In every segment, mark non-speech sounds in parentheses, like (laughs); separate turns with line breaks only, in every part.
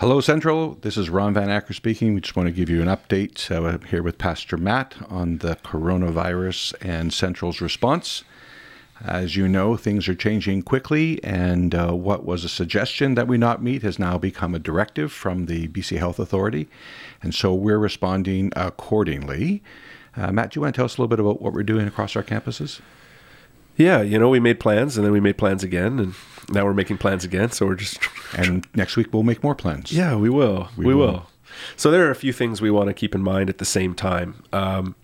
Hello, Central. This is Ron Van Acker speaking. We just want to give you an update uh, here with Pastor Matt on the coronavirus and Central's response. As you know, things are changing quickly, and uh, what was a suggestion that we not meet has now become a directive from the BC Health Authority. And so we're responding accordingly. Uh, Matt, do you want to tell us a little bit about what we're doing across our campuses?
Yeah, you know, we made plans and then we made plans again, and now we're making plans again. So we're just. (laughs)
And next week we'll make more plans.
Yeah, we will. We, we will. will. So there are a few things we want to keep in mind at the same time. Um,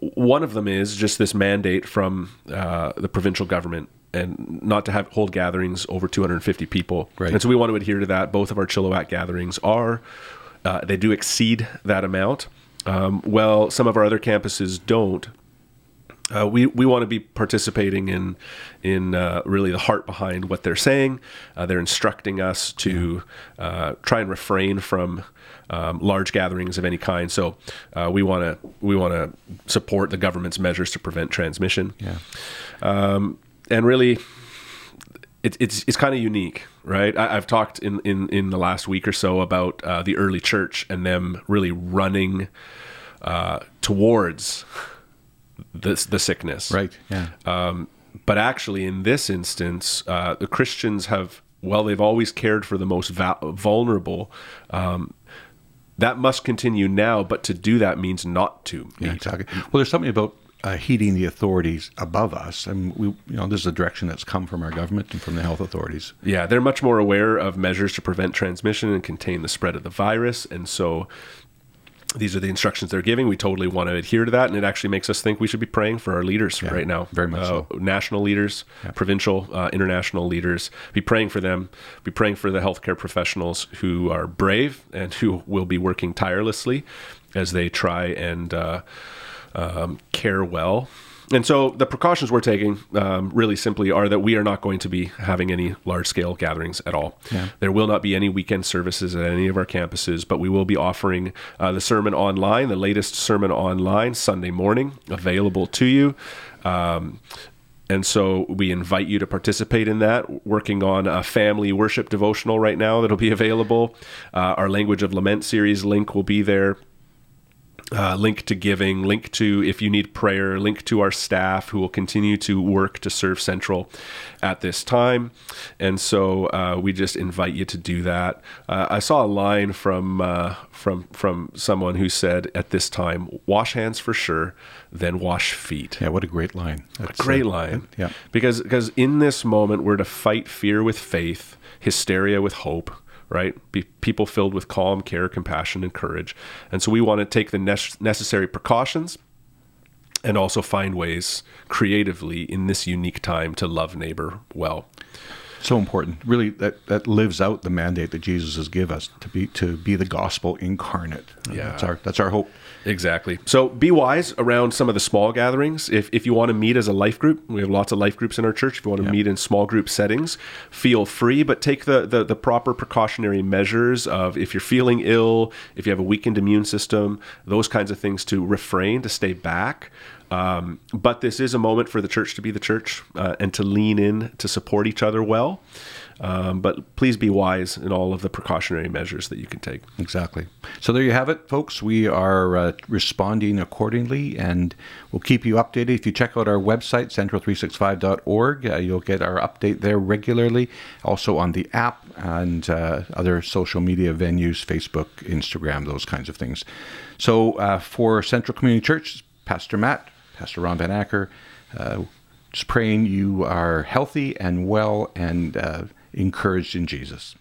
one of them is just this mandate from uh, the provincial government and not to have hold gatherings over 250 people.
Right.
And so we want to adhere to that. Both of our Chilliwack gatherings are, uh, they do exceed that amount. Um, well, some of our other campuses don't. Uh, we we want to be participating in in uh, really the heart behind what they're saying. Uh, they're instructing us to uh, try and refrain from um, large gatherings of any kind. So uh, we want to we want to support the government's measures to prevent transmission.
Yeah,
um, and really. It, it's it's kind of unique, right? I, have talked in, in, in the last week or so about uh, the early church and them really running towards the the sickness.
Right. Yeah. Um,
but actually, in this instance, uh, the Christians have well, they've always cared for the most va- vulnerable. Um, that must continue now, but to do that means not to.
Yeah, exactly. Well, there's something about uh, heeding the authorities above us, and we, you know, this is a direction that's come from our government and from the health authorities.
Yeah, they're much more aware of measures to prevent transmission and contain the spread of the virus, and so these are the instructions they're giving. We totally want to adhere to that, and it actually makes us think we should be praying for our leaders yeah, right now.
Very much uh, so.
National leaders, yeah. provincial, uh, international leaders. Be praying for them. Be praying for the healthcare professionals who are brave and who will be working tirelessly as they try and uh, um, care well and so the precautions we're taking um, really simply are that we are not going to be having any large scale gatherings at all.
Yeah.
There will not be any weekend services at any of our campuses, but we will be offering uh, the sermon online, the latest sermon online Sunday morning, available to you. Um, and so we invite you to participate in that. Working on a family worship devotional right now that'll be available. Uh, our Language of Lament series link will be there uh, link to giving, link to if you need prayer, link to our staff who will continue to work to serve Central at this time. And so uh, we just invite you to do that. Uh, I saw a line from uh, from from someone who said at this time, "Wash hands for sure, then wash feet."
Yeah, what a great line!
That's a great uh, line.
Yeah,
because because in this moment we're to fight fear with faith, hysteria with hope right? Be people filled with calm, care, compassion, and courage. And so we want to take the ne- necessary precautions and also find ways creatively in this unique time to love neighbor well.
So important. Really that, that lives out the mandate that Jesus has given us to be to be the gospel incarnate.
Yeah.
That's our that's our hope.
Exactly. So be wise around some of the small gatherings. If, if you want to meet as a life group, we have lots of life groups in our church. If you want to yeah. meet in small group settings, feel free, but take the, the, the proper precautionary measures of if you're feeling ill, if you have a weakened immune system, those kinds of things to refrain, to stay back. Um, but this is a moment for the church to be the church uh, and to lean in to support each other well. Um, but please be wise in all of the precautionary measures that you can take.
Exactly. So there you have it, folks. We are uh, responding accordingly, and we'll keep you updated. If you check out our website, central365.org, uh, you'll get our update there regularly. Also on the app and uh, other social media venues, Facebook, Instagram, those kinds of things. So uh, for Central Community Church, Pastor Matt, Pastor Ron Van Acker, uh, just praying you are healthy and well and uh, encouraged in Jesus.